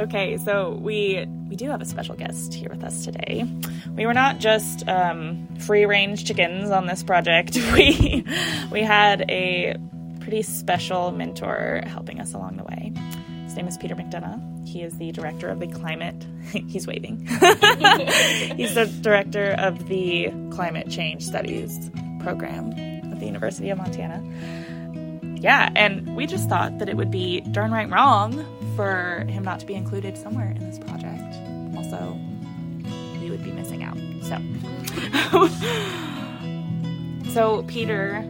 Okay, so we we do have a special guest here with us today. We were not just um, free range chickens on this project. We we had a pretty special mentor helping us along the way. His name is Peter McDonough. He is the director of the climate. he's waving. he's the director of the climate change studies program at the University of Montana. Yeah, and we just thought that it would be darn right wrong for him not to be included somewhere in this project. Also, we would be missing out. So, so Peter,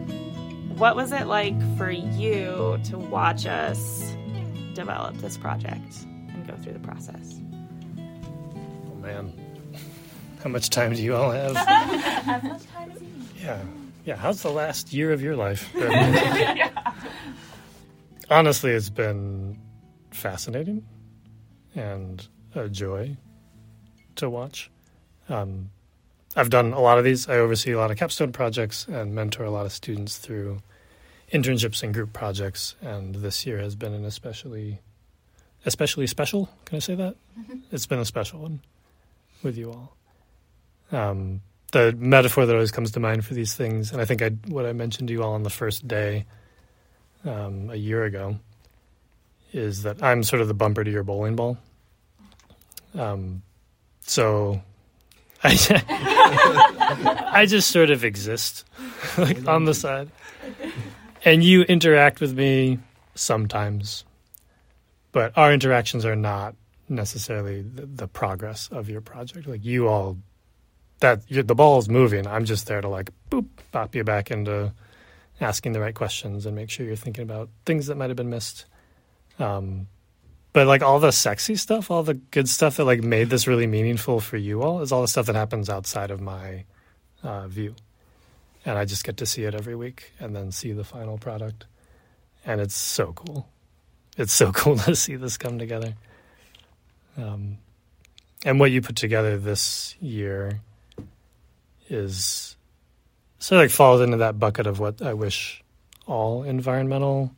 what was it like for you to watch us develop this project and go through the process? Oh man, how much time do you all have? as much time as you need. Yeah, yeah. How's the last year of your life? Honestly, it's been fascinating and a joy to watch. Um, I've done a lot of these. I oversee a lot of capstone projects and mentor a lot of students through internships and group projects. And this year has been an especially, especially special. Can I say that? It's been a special one with you all. Um, the metaphor that always comes to mind for these things, and I think I what I mentioned to you all on the first day um, a year ago, is that I'm sort of the bumper to your bowling ball. Um, so I, I just sort of exist, like on the side, and you interact with me sometimes, but our interactions are not necessarily the, the progress of your project. Like you all, that the ball is moving. I'm just there to like boop pop you back into asking the right questions and make sure you're thinking about things that might have been missed. Um, but like all the sexy stuff, all the good stuff that like made this really meaningful for you all is all the stuff that happens outside of my uh, view, and I just get to see it every week and then see the final product, and it's so cool. It's so cool to see this come together. Um, and what you put together this year is sort of like falls into that bucket of what I wish all environmental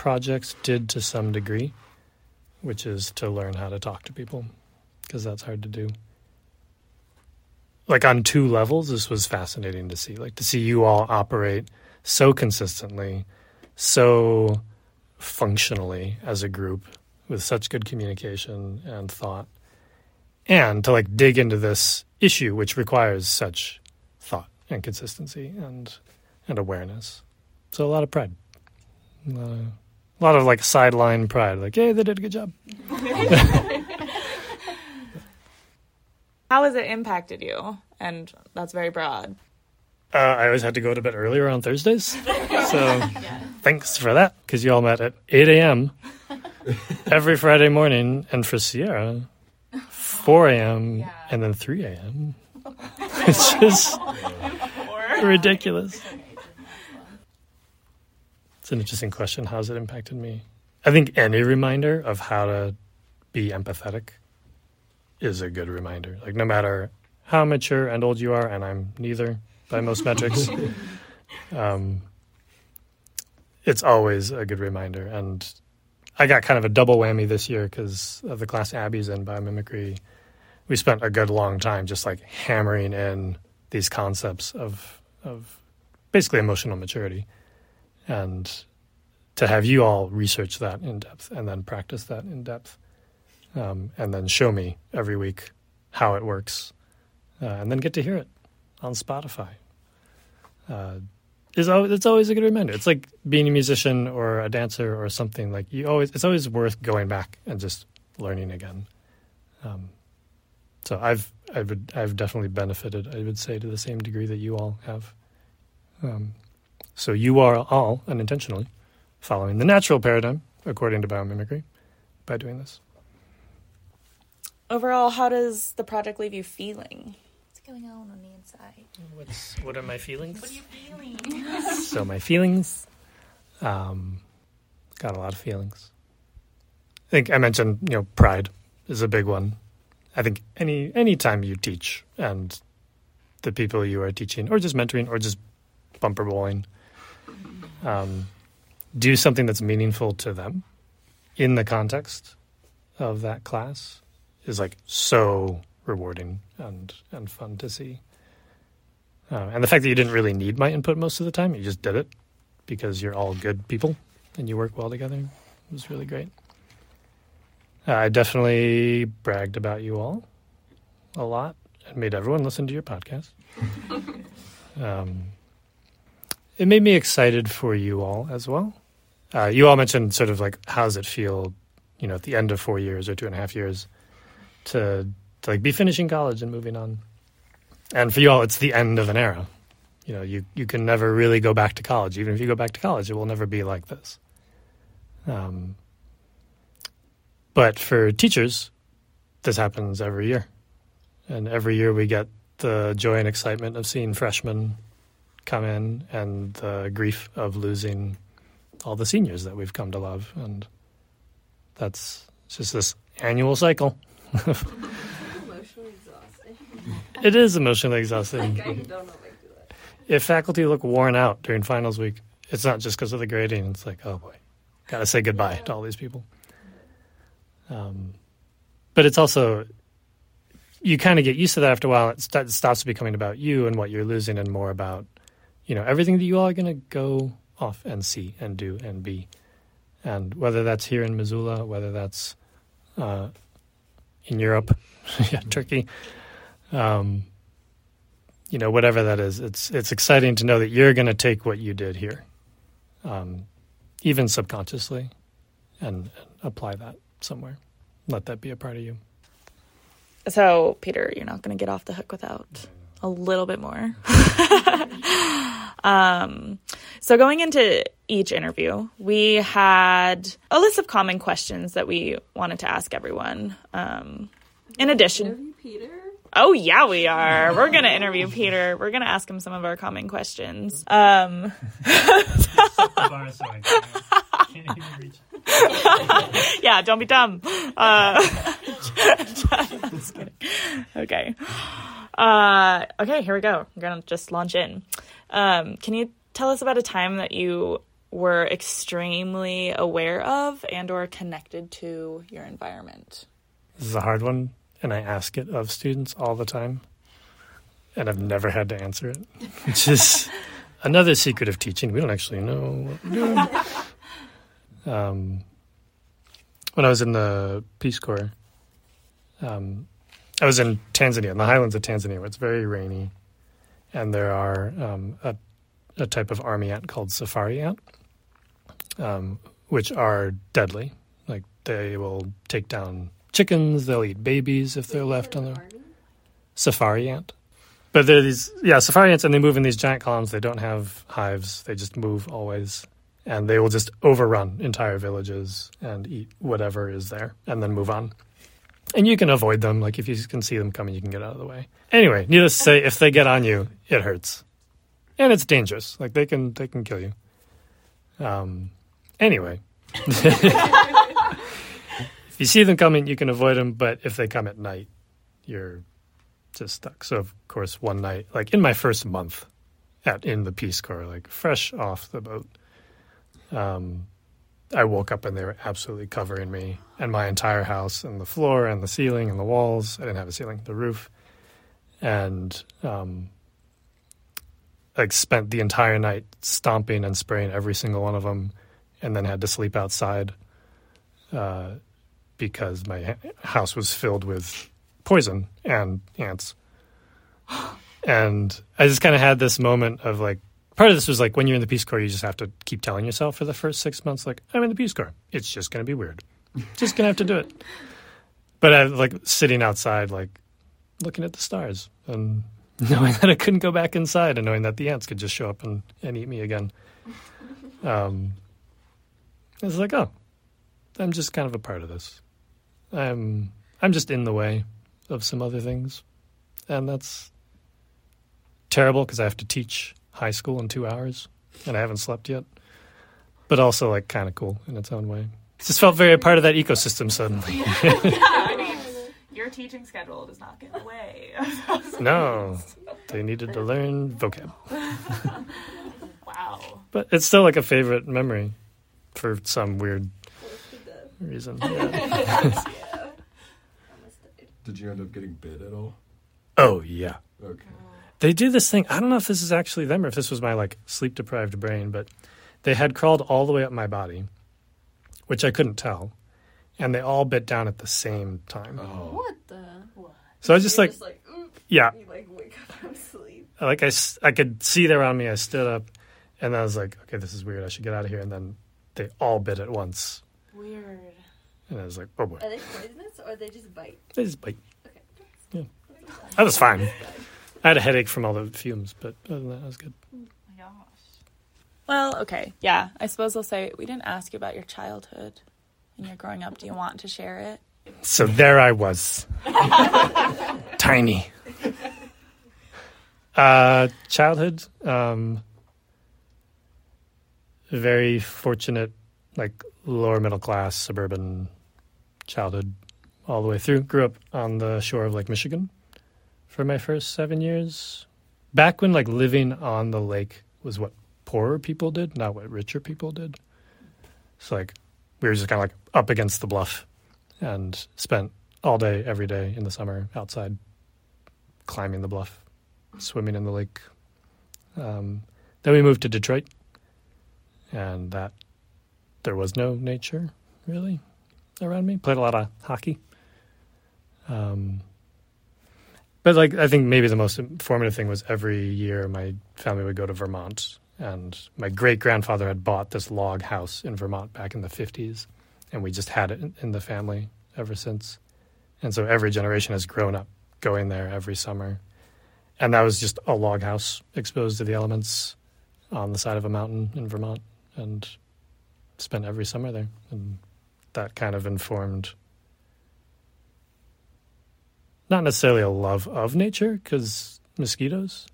projects did to some degree, which is to learn how to talk to people, because that's hard to do. Like on two levels, this was fascinating to see. Like to see you all operate so consistently, so functionally as a group with such good communication and thought, and to like dig into this issue, which requires such thought and consistency and and awareness. So a lot of pride. A lot of, a lot of like sideline pride, like, hey, they did a good job. How has it impacted you? And that's very broad. Uh, I always had to go to bed earlier on Thursdays. So thanks for that, because you all met at 8 a.m. every Friday morning. And for Sierra, 4 a.m. and then 3 a.m. It's just ridiculous. It's an interesting question. How's it impacted me? I think any reminder of how to be empathetic is a good reminder. Like, no matter how mature and old you are, and I'm neither by most metrics, um, it's always a good reminder. And I got kind of a double whammy this year because of the class Abby's in biomimicry. We spent a good long time just like hammering in these concepts of of basically emotional maturity, and to have you all research that in depth and then practice that in depth, um, and then show me every week how it works, uh, and then get to hear it on Spotify. Uh, is always, it's always a good reminder. It's like being a musician or a dancer or something. Like you always, it's always worth going back and just learning again. Um, so I've I would I've definitely benefited. I would say to the same degree that you all have. Um, so you are all unintentionally following the natural paradigm according to biomimicry by doing this. Overall, how does the project leave you feeling? What's going on on the inside? What's what are my feelings? What are you feeling? so my feelings, um, got a lot of feelings. I think I mentioned you know pride is a big one. I think any any time you teach and the people you are teaching, or just mentoring, or just bumper bowling, um, do something that's meaningful to them in the context of that class is like so rewarding and and fun to see. Uh, and the fact that you didn't really need my input most of the time, you just did it because you're all good people and you work well together was really great. Uh, I definitely bragged about you all a lot and made everyone listen to your podcast. um, it made me excited for you all as well. Uh, you all mentioned sort of like how does it feel, you know, at the end of four years or two and a half years to, to like be finishing college and moving on. And for you all, it's the end of an era. You know, you, you can never really go back to college. Even if you go back to college, it will never be like this. Um, but for teachers, this happens every year. And every year we get the joy and excitement of seeing freshmen come in and the grief of losing all the seniors that we've come to love. And that's just this annual cycle. emotionally exhausting. it is emotionally exhausting. Like, if I do that. if faculty look worn out during finals week, it's not just because of the grading. It's like, oh boy, got to say goodbye to all these people. Um, but it's also, you kind of get used to that after a while. It, st- it stops becoming about you and what you're losing and more about, you know, everything that you all are going to go off and see and do and be. And whether that's here in Missoula, whether that's uh, in Europe, yeah, Turkey, um, you know, whatever that is, it's it's exciting to know that you're going to take what you did here, um, even subconsciously, and, and apply that somewhere. Let that be a part of you. So, Peter, you're not going to get off the hook without a little bit more. um, so, going into each interview, we had a list of common questions that we wanted to ask everyone. Um, in addition, Interview Peter. oh yeah, we are. We're going to interview Peter. We're going to ask him some of our common questions. Um, yeah, don't be dumb. Uh. Okay. Uh, okay, here we go. We're gonna just launch in. Um, can you tell us about a time that you were extremely aware of and or connected to your environment? This is a hard one, and I ask it of students all the time, and I've never had to answer it, which is another secret of teaching. We don't actually know what we're doing. Um, when I was in the Peace Corps, um, I was in Tanzania, in the highlands of Tanzania, where it's very rainy, and there are um, a, a type of army ant called safari ant, um, which are deadly. Like they will take down chickens, they'll eat babies if they're left on the safari ant. But they're these, yeah, safari ants, and they move in these giant columns. They don't have hives; they just move always, and they will just overrun entire villages and eat whatever is there, and then move on. And you can avoid them. Like if you can see them coming, you can get out of the way. Anyway, needless to say, if they get on you, it hurts, and it's dangerous. Like they can they can kill you. Um. Anyway, if you see them coming, you can avoid them. But if they come at night, you're just stuck. So of course, one night, like in my first month at in the Peace Corps, like fresh off the boat, um, I woke up and they were absolutely covering me and my entire house and the floor and the ceiling and the walls. I didn't have a ceiling, the roof, and um, like spent the entire night stomping and spraying every single one of them, and then had to sleep outside uh, because my house was filled with poison and ants. And I just kind of had this moment of like, part of this was like when you're in the Peace Corps, you just have to keep telling yourself for the first six months, like, I'm in the Peace Corps. It's just going to be weird. Just going to have to do it. But I like sitting outside, like looking at the stars and knowing that I couldn't go back inside and knowing that the ants could just show up and, and eat me again. Um, it's like, oh, I'm just kind of a part of this. I'm I'm just in the way of some other things, and that's terrible because I have to teach high school in two hours, and I haven't slept yet. But also, like, kind of cool in its own way. It just felt very a part of that ecosystem suddenly. I mean, your teaching schedule does not get away. no, they needed to learn vocab, wow. but it's still like a favorite memory for some weird reason. Yeah. Did you end up getting bit at all? Oh yeah. Okay. They do this thing. I don't know if this is actually them or if this was my like sleep deprived brain, but they had crawled all the way up my body, which I couldn't tell, and they all bit down at the same time. Oh. What the? What? So I was just You're like, just like, yeah, you like wake up from sleep. like I, s- I could see they were on me. I stood up, and I was like, okay, this is weird. I should get out of here. And then they all bit at once, Weird. and I was like, oh boy, Are they poisonous or they just bite? they just bite. Okay. Yeah. I was fine. I had a headache from all the fumes, but other than that, I was good. my gosh. Well, okay. Yeah, I suppose I'll say we didn't ask you about your childhood and your growing up. Do you want to share it? So there I was, tiny. Uh, childhood, um, very fortunate, like lower middle class suburban childhood, all the way through. Grew up on the shore of Lake Michigan for my first seven years. Back when like living on the lake was what poorer people did, not what richer people did. So like we were just kind of like up against the bluff and spent all day, every day in the summer outside, climbing the bluff, swimming in the lake. Um, then we moved to Detroit, and that there was no nature really around me. Played a lot of hockey. Um, but like I think maybe the most informative thing was every year my family would go to Vermont, and my great grandfather had bought this log house in Vermont back in the fifties, and we just had it in, in the family ever since. And so every generation has grown up going there every summer. And that was just a log house exposed to the elements on the side of a mountain in Vermont and spent every summer there. And that kind of informed not necessarily a love of nature because mosquitoes,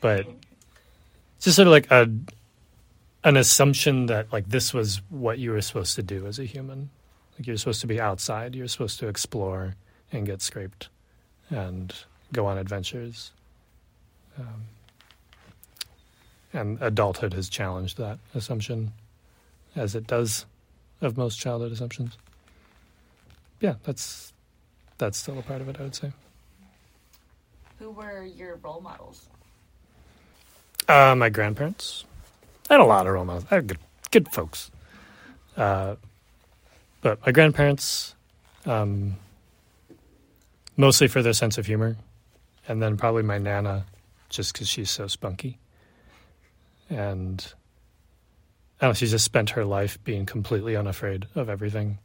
but it's just sort of like a an assumption that like this was what you were supposed to do as a human. Like you're supposed to be outside, you're supposed to explore and get scraped and go on adventures. Um, and adulthood has challenged that assumption, as it does of most childhood assumptions. Yeah, that's that's still a part of it, I would say. Who were your role models? Uh, my grandparents. I had a lot of role models. I had good, good folks. Uh, but my grandparents, um, mostly for their sense of humor, and then probably my nana, just because she's so spunky. And I don't know, she just spent her life being completely unafraid of everything.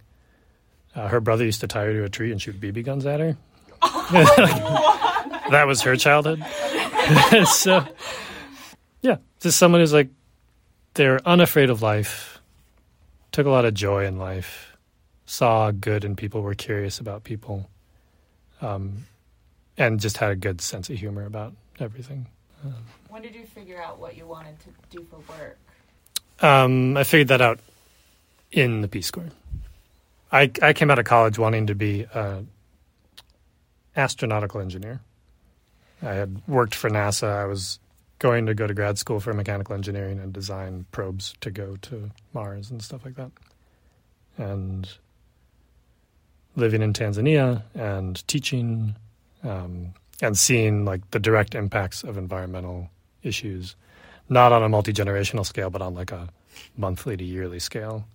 Uh, her brother used to tie her to a tree and shoot BB guns at her. that was her childhood. so, yeah, just someone who's like, they're unafraid of life, took a lot of joy in life, saw good in people, were curious about people, um, and just had a good sense of humor about everything. When did you figure out what you wanted to do for work? Um, I figured that out in the Peace Corps. I I came out of college wanting to be an astronautical engineer. I had worked for NASA. I was going to go to grad school for mechanical engineering and design probes to go to Mars and stuff like that. And living in Tanzania and teaching um, and seeing like the direct impacts of environmental issues, not on a multi generational scale, but on like a monthly to yearly scale,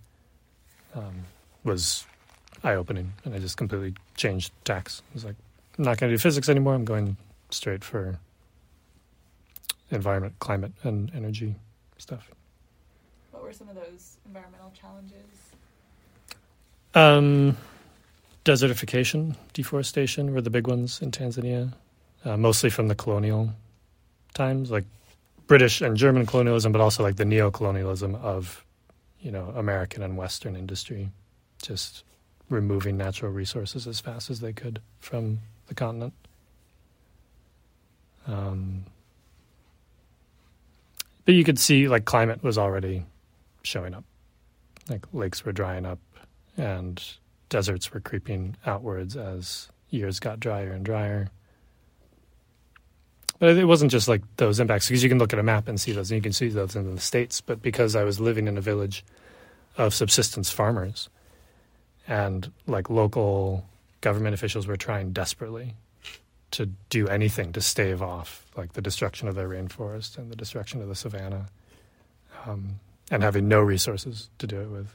um, was eye opening. And I just completely changed tacks. I was like, I'm not going to do physics anymore. I'm going straight for environment, climate, and energy stuff. What were some of those environmental challenges? Um, desertification, deforestation were the big ones in Tanzania, uh, mostly from the colonial times, like British and German colonialism, but also like the neo-colonialism of, you know, American and Western industry, just removing natural resources as fast as they could from the continent. Um, but you could see like climate was already showing up, like lakes were drying up, and deserts were creeping outwards as years got drier and drier. But it wasn't just like those impacts because you can look at a map and see those, and you can see those in the states. But because I was living in a village of subsistence farmers and like local government officials were trying desperately to do anything to stave off like the destruction of their rainforest and the destruction of the savannah, um, and having no resources to do it with.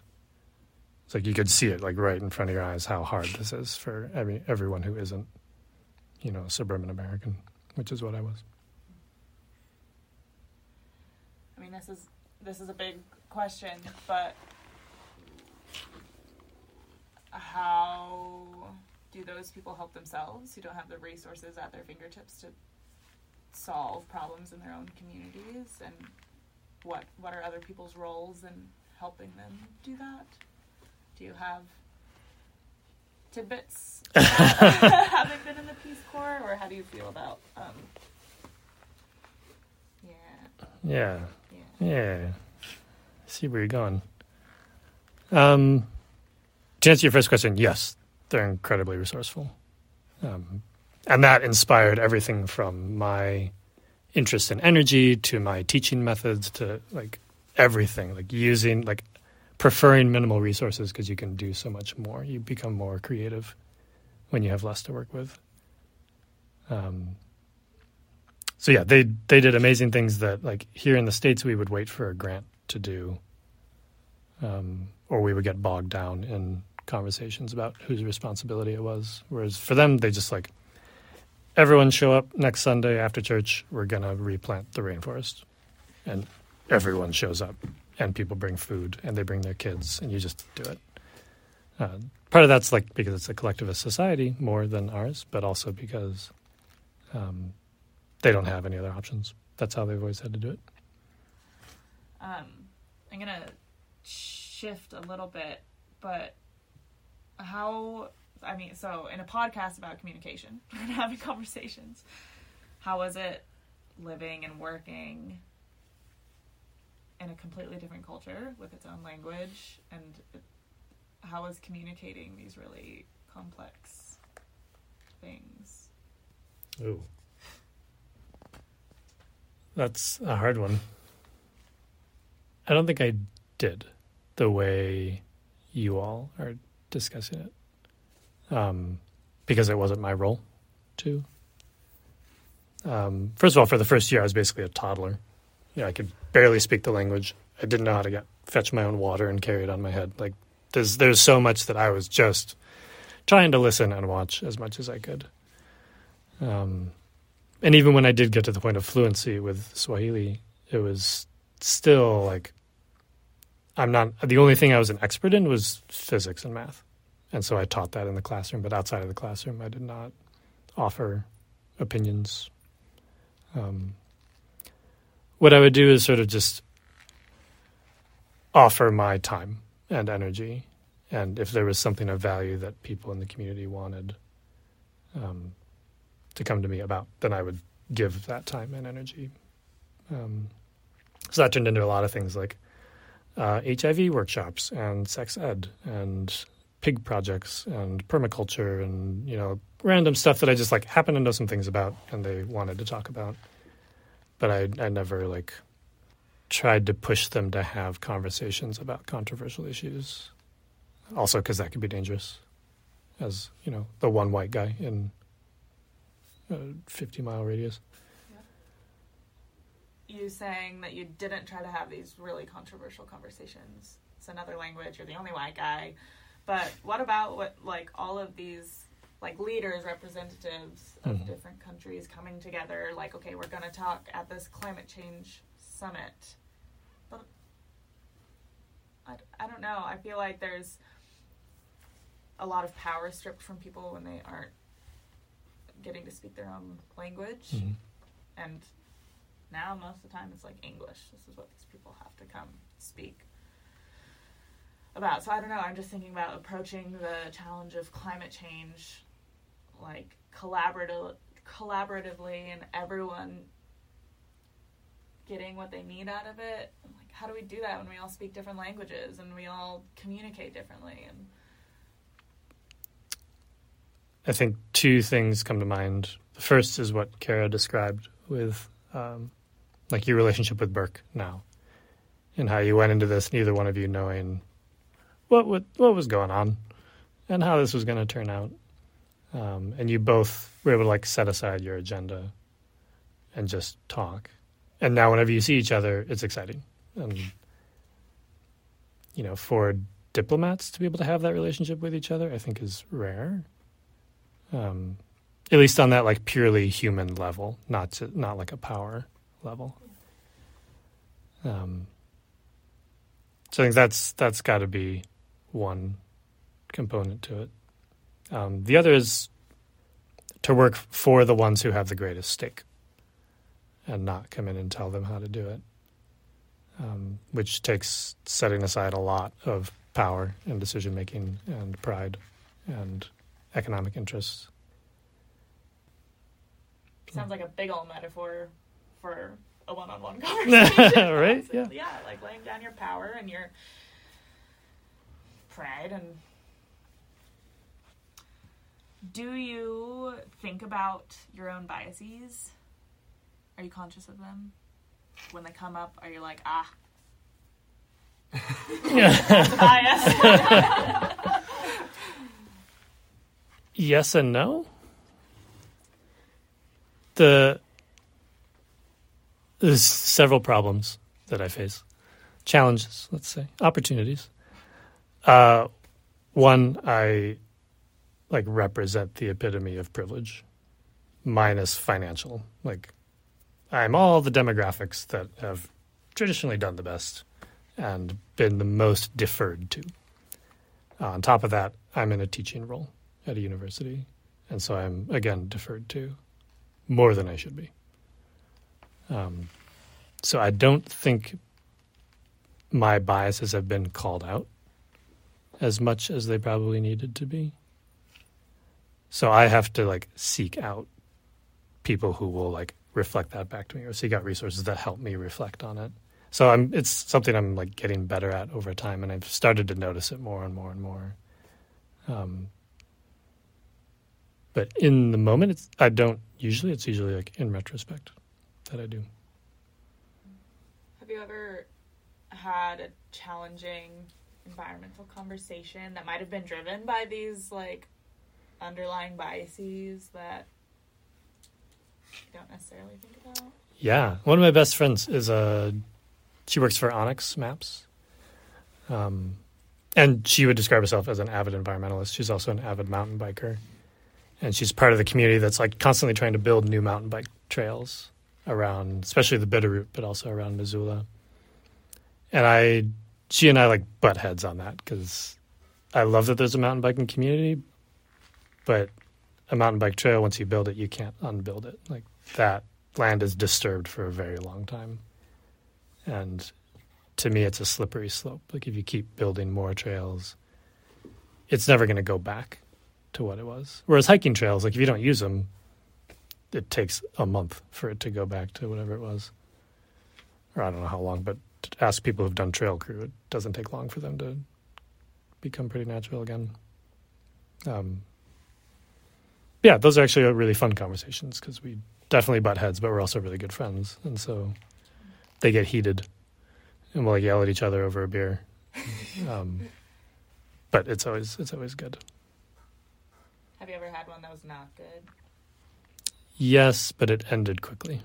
It's like you could see it like right in front of your eyes how hard this is for every everyone who isn't, you know, suburban American, which is what I was. I mean, this is this is a big question, but how do those people help themselves who don't have the resources at their fingertips to solve problems in their own communities and what what are other people's roles in helping them do that do you have tidbits having been in the peace corps or how do you feel about um yeah Yeah. yeah Yeah. See where you're going. Um, to answer your first question, yes, they're incredibly resourceful. Um, and that inspired everything from my interest in energy to my teaching methods to like everything, like using, like preferring minimal resources because you can do so much more. You become more creative when you have less to work with. Um, so yeah, they they did amazing things that like here in the states we would wait for a grant to do, um, or we would get bogged down in conversations about whose responsibility it was. Whereas for them, they just like everyone show up next Sunday after church. We're gonna replant the rainforest, and everyone shows up, and people bring food, and they bring their kids, and you just do it. Uh, part of that's like because it's a collectivist society more than ours, but also because um, they don't have any other options. That's how they've always had to do it. um, I'm gonna shift a little bit, but how? I mean, so in a podcast about communication and having conversations, how was it living and working in a completely different culture with its own language, and it, how was communicating these really complex things? Ooh. That's a hard one. I don't think I did the way you all are discussing it. Um, because it wasn't my role to. Um, first of all, for the first year, I was basically a toddler. Yeah, I could barely speak the language. I didn't know how to get fetch my own water and carry it on my head. Like there's there's so much that I was just trying to listen and watch as much as I could. Um, and even when I did get to the point of fluency with Swahili, it was still like I'm not the only thing I was an expert in was physics and math. And so I taught that in the classroom, but outside of the classroom, I did not offer opinions. Um, what I would do is sort of just offer my time and energy, and if there was something of value that people in the community wanted um, to come to me about, then I would give that time and energy. Um, so that turned into a lot of things like uh, HIV workshops and sex ed and pig projects and permaculture and you know random stuff that I just like happen to know some things about and they wanted to talk about, but I I never like tried to push them to have conversations about controversial issues. Also, because that could be dangerous, as you know, the one white guy in a fifty mile radius. You saying that you didn't try to have these really controversial conversations. It's another language. You're the only white guy. But what about what like all of these like leaders, representatives of Mhm. different countries coming together? Like, okay, we're going to talk at this climate change summit. But I, I don't know. I feel like there's a lot of power stripped from people when they aren't getting to speak their own language Mhm. and now most of the time it's like English. This is what these people have to come speak about. So I don't know. I'm just thinking about approaching the challenge of climate change like collaborative, collaboratively, and everyone getting what they need out of it. Like, how do we do that when we all speak different languages and we all communicate differently? And I think two things come to mind. The first is what Kara described with, um, like your relationship with Burke now, and how you went into this, neither one of you knowing what what, was going on, and how this was going to turn out. um, and you both were able to like set aside your agenda and just talk. And now, whenever you see each other, it's exciting. And you know, for diplomats to be able to have that relationship with each other, I think is rare. Um, at least on that like purely human level, not to, not like a power level. Um, so I think that's that's got to be one component to it. Um, the other is to work for the ones who have the greatest stake, and not come in and tell them how to do it, um, which takes setting aside a lot of power and decision making and pride and economic interests. Sounds like a big old metaphor for a one-on-one conversation. Right? Yeah. Yeah, like laying down your power and your pride and do you think about your own biases? Are you conscious of them? When they come up, are you like, ah, bias? Yes and no. The there's several problems that I face, challenges, let's say, opportunities. Uh, one, I like represent the epitome of privilege, minus financial. Like, I'm all the demographics that have traditionally done the best and been the most deferred to. on top of that, I'm in a teaching role at a university, and so I'm again deferred to more than I should be. Um, so I don't think my biases have been called out as much as they probably needed to be. So I have to like seek out people who will like reflect that back to me or seek out resources that help me reflect on it. So I'm it's something I'm like getting better at over time and I've started to notice it more and more and more. Um, but in the moment it's I don't usually it's usually like in retrospect that I do. Have you ever had a challenging environmental conversation that might have been driven by these like underlying biases that you don't necessarily think about? Yeah, one of my best friends is a. She works for onX Maps, um, and she would describe herself as an avid environmentalist. She's also an avid mountain biker, and she's part of the community that's like constantly trying to build new mountain bike trails around, especially the Bitterroot, but also around Missoula. And I, she and I like butt heads on that because I love that there's a mountain biking community, but a mountain bike trail once you build it, you can't unbuild it. Like that land is disturbed for a very long time. And to me, it's a slippery slope. Like if you keep building more trails, it's never going to go back to what it was. Whereas hiking trails, like if you don't use them, it takes a month for it to go back to whatever it was. Or I don't know how long, but ask people who've done trail crew, it doesn't take long for them to become pretty natural again. Um, yeah, those are actually really fun conversations because we definitely butt heads, but we're also really good friends, and so they get heated, and we'll like, yell at each other over a beer. um, but it's always it's always good. Have you ever had one that was not good? Yes, but it ended quickly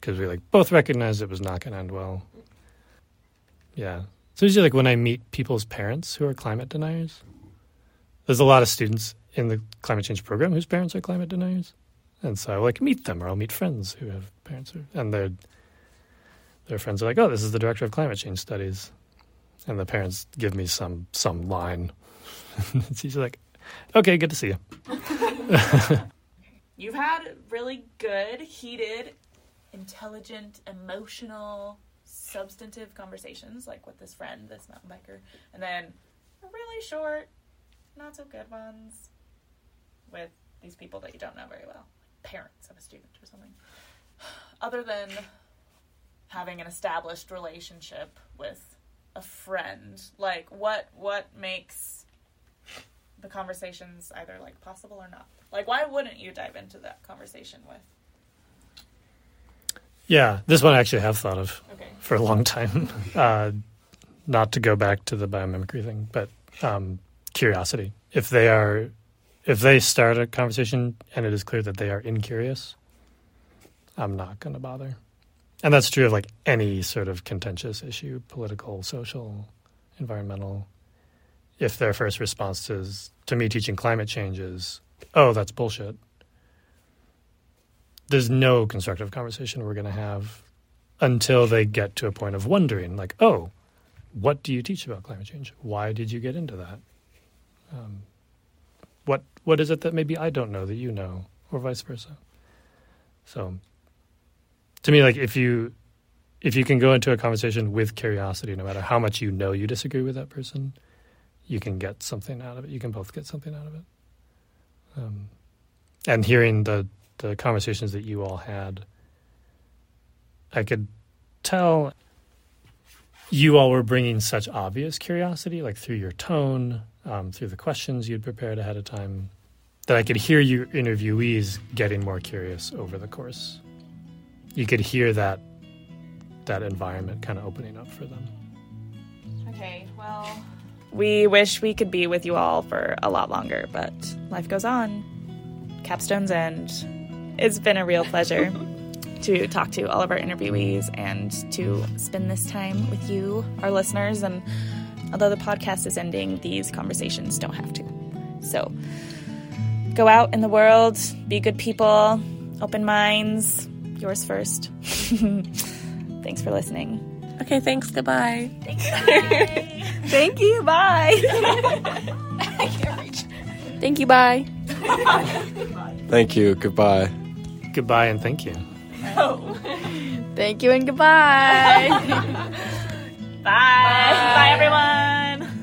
because we like both recognized it was not going to end well. Yeah, so usually like when I meet people's parents who are climate deniers, there's a lot of students in the climate change program whose parents are climate deniers, and so I like meet them or I'll meet friends who have parents who, and their their friends are like, oh, this is the director of climate change studies, and the parents give me some some line. it's usually like, okay, good to see you. You've had really good, heated, intelligent, emotional, substantive conversations, like with this friend, this mountain biker, and then really short, not so good ones with these people that you don't know very well, parents of a student or something. Other than having an established relationship with a friend, like what what makes the conversations either like possible or not? Like why wouldn't you dive into that conversation with? Yeah, this one I actually have thought of Okay. for a long time. Uh, not to go back to the biomimicry thing, but um, curiosity. If they are if they start a conversation and it is clear that they are incurious, I'm not going to bother. And that's true of like any sort of contentious issue, political, social, environmental. If their first response is to me teaching climate change is, oh, that's bullshit. There's no constructive conversation we're going to have until they get to a point of wondering, like, oh, what do you teach about climate change? Why did you get into that? Um, what what is it that maybe I don't know that you know, or vice versa? So, to me, like if you if you can go into a conversation with curiosity, no matter how much you know you disagree with that person, you can get something out of it. You can both get something out of it. Um, and hearing the the conversations that you all had, I could tell you all were bringing such obvious curiosity, like through your tone, um, through the questions you'd prepared ahead of time, that I could hear your interviewees getting more curious over the course. You could hear that that environment kind of opening up for them. Okay, well, we wish we could be with you all for a lot longer, but life goes on. Capstones end. It's been a real pleasure to talk to all of our interviewees and to spend this time with you, our listeners. And although the podcast is ending, these conversations don't have to. So go out in the world, be good people, open minds. Yours first. Thanks for listening. Okay, thanks. Goodbye. Thanks. Thank you. Bye. Thank you. Bye. Thank you. Goodbye. Goodbye and thank you. Oh. Thank you and goodbye. Bye. Bye, Bye everyone.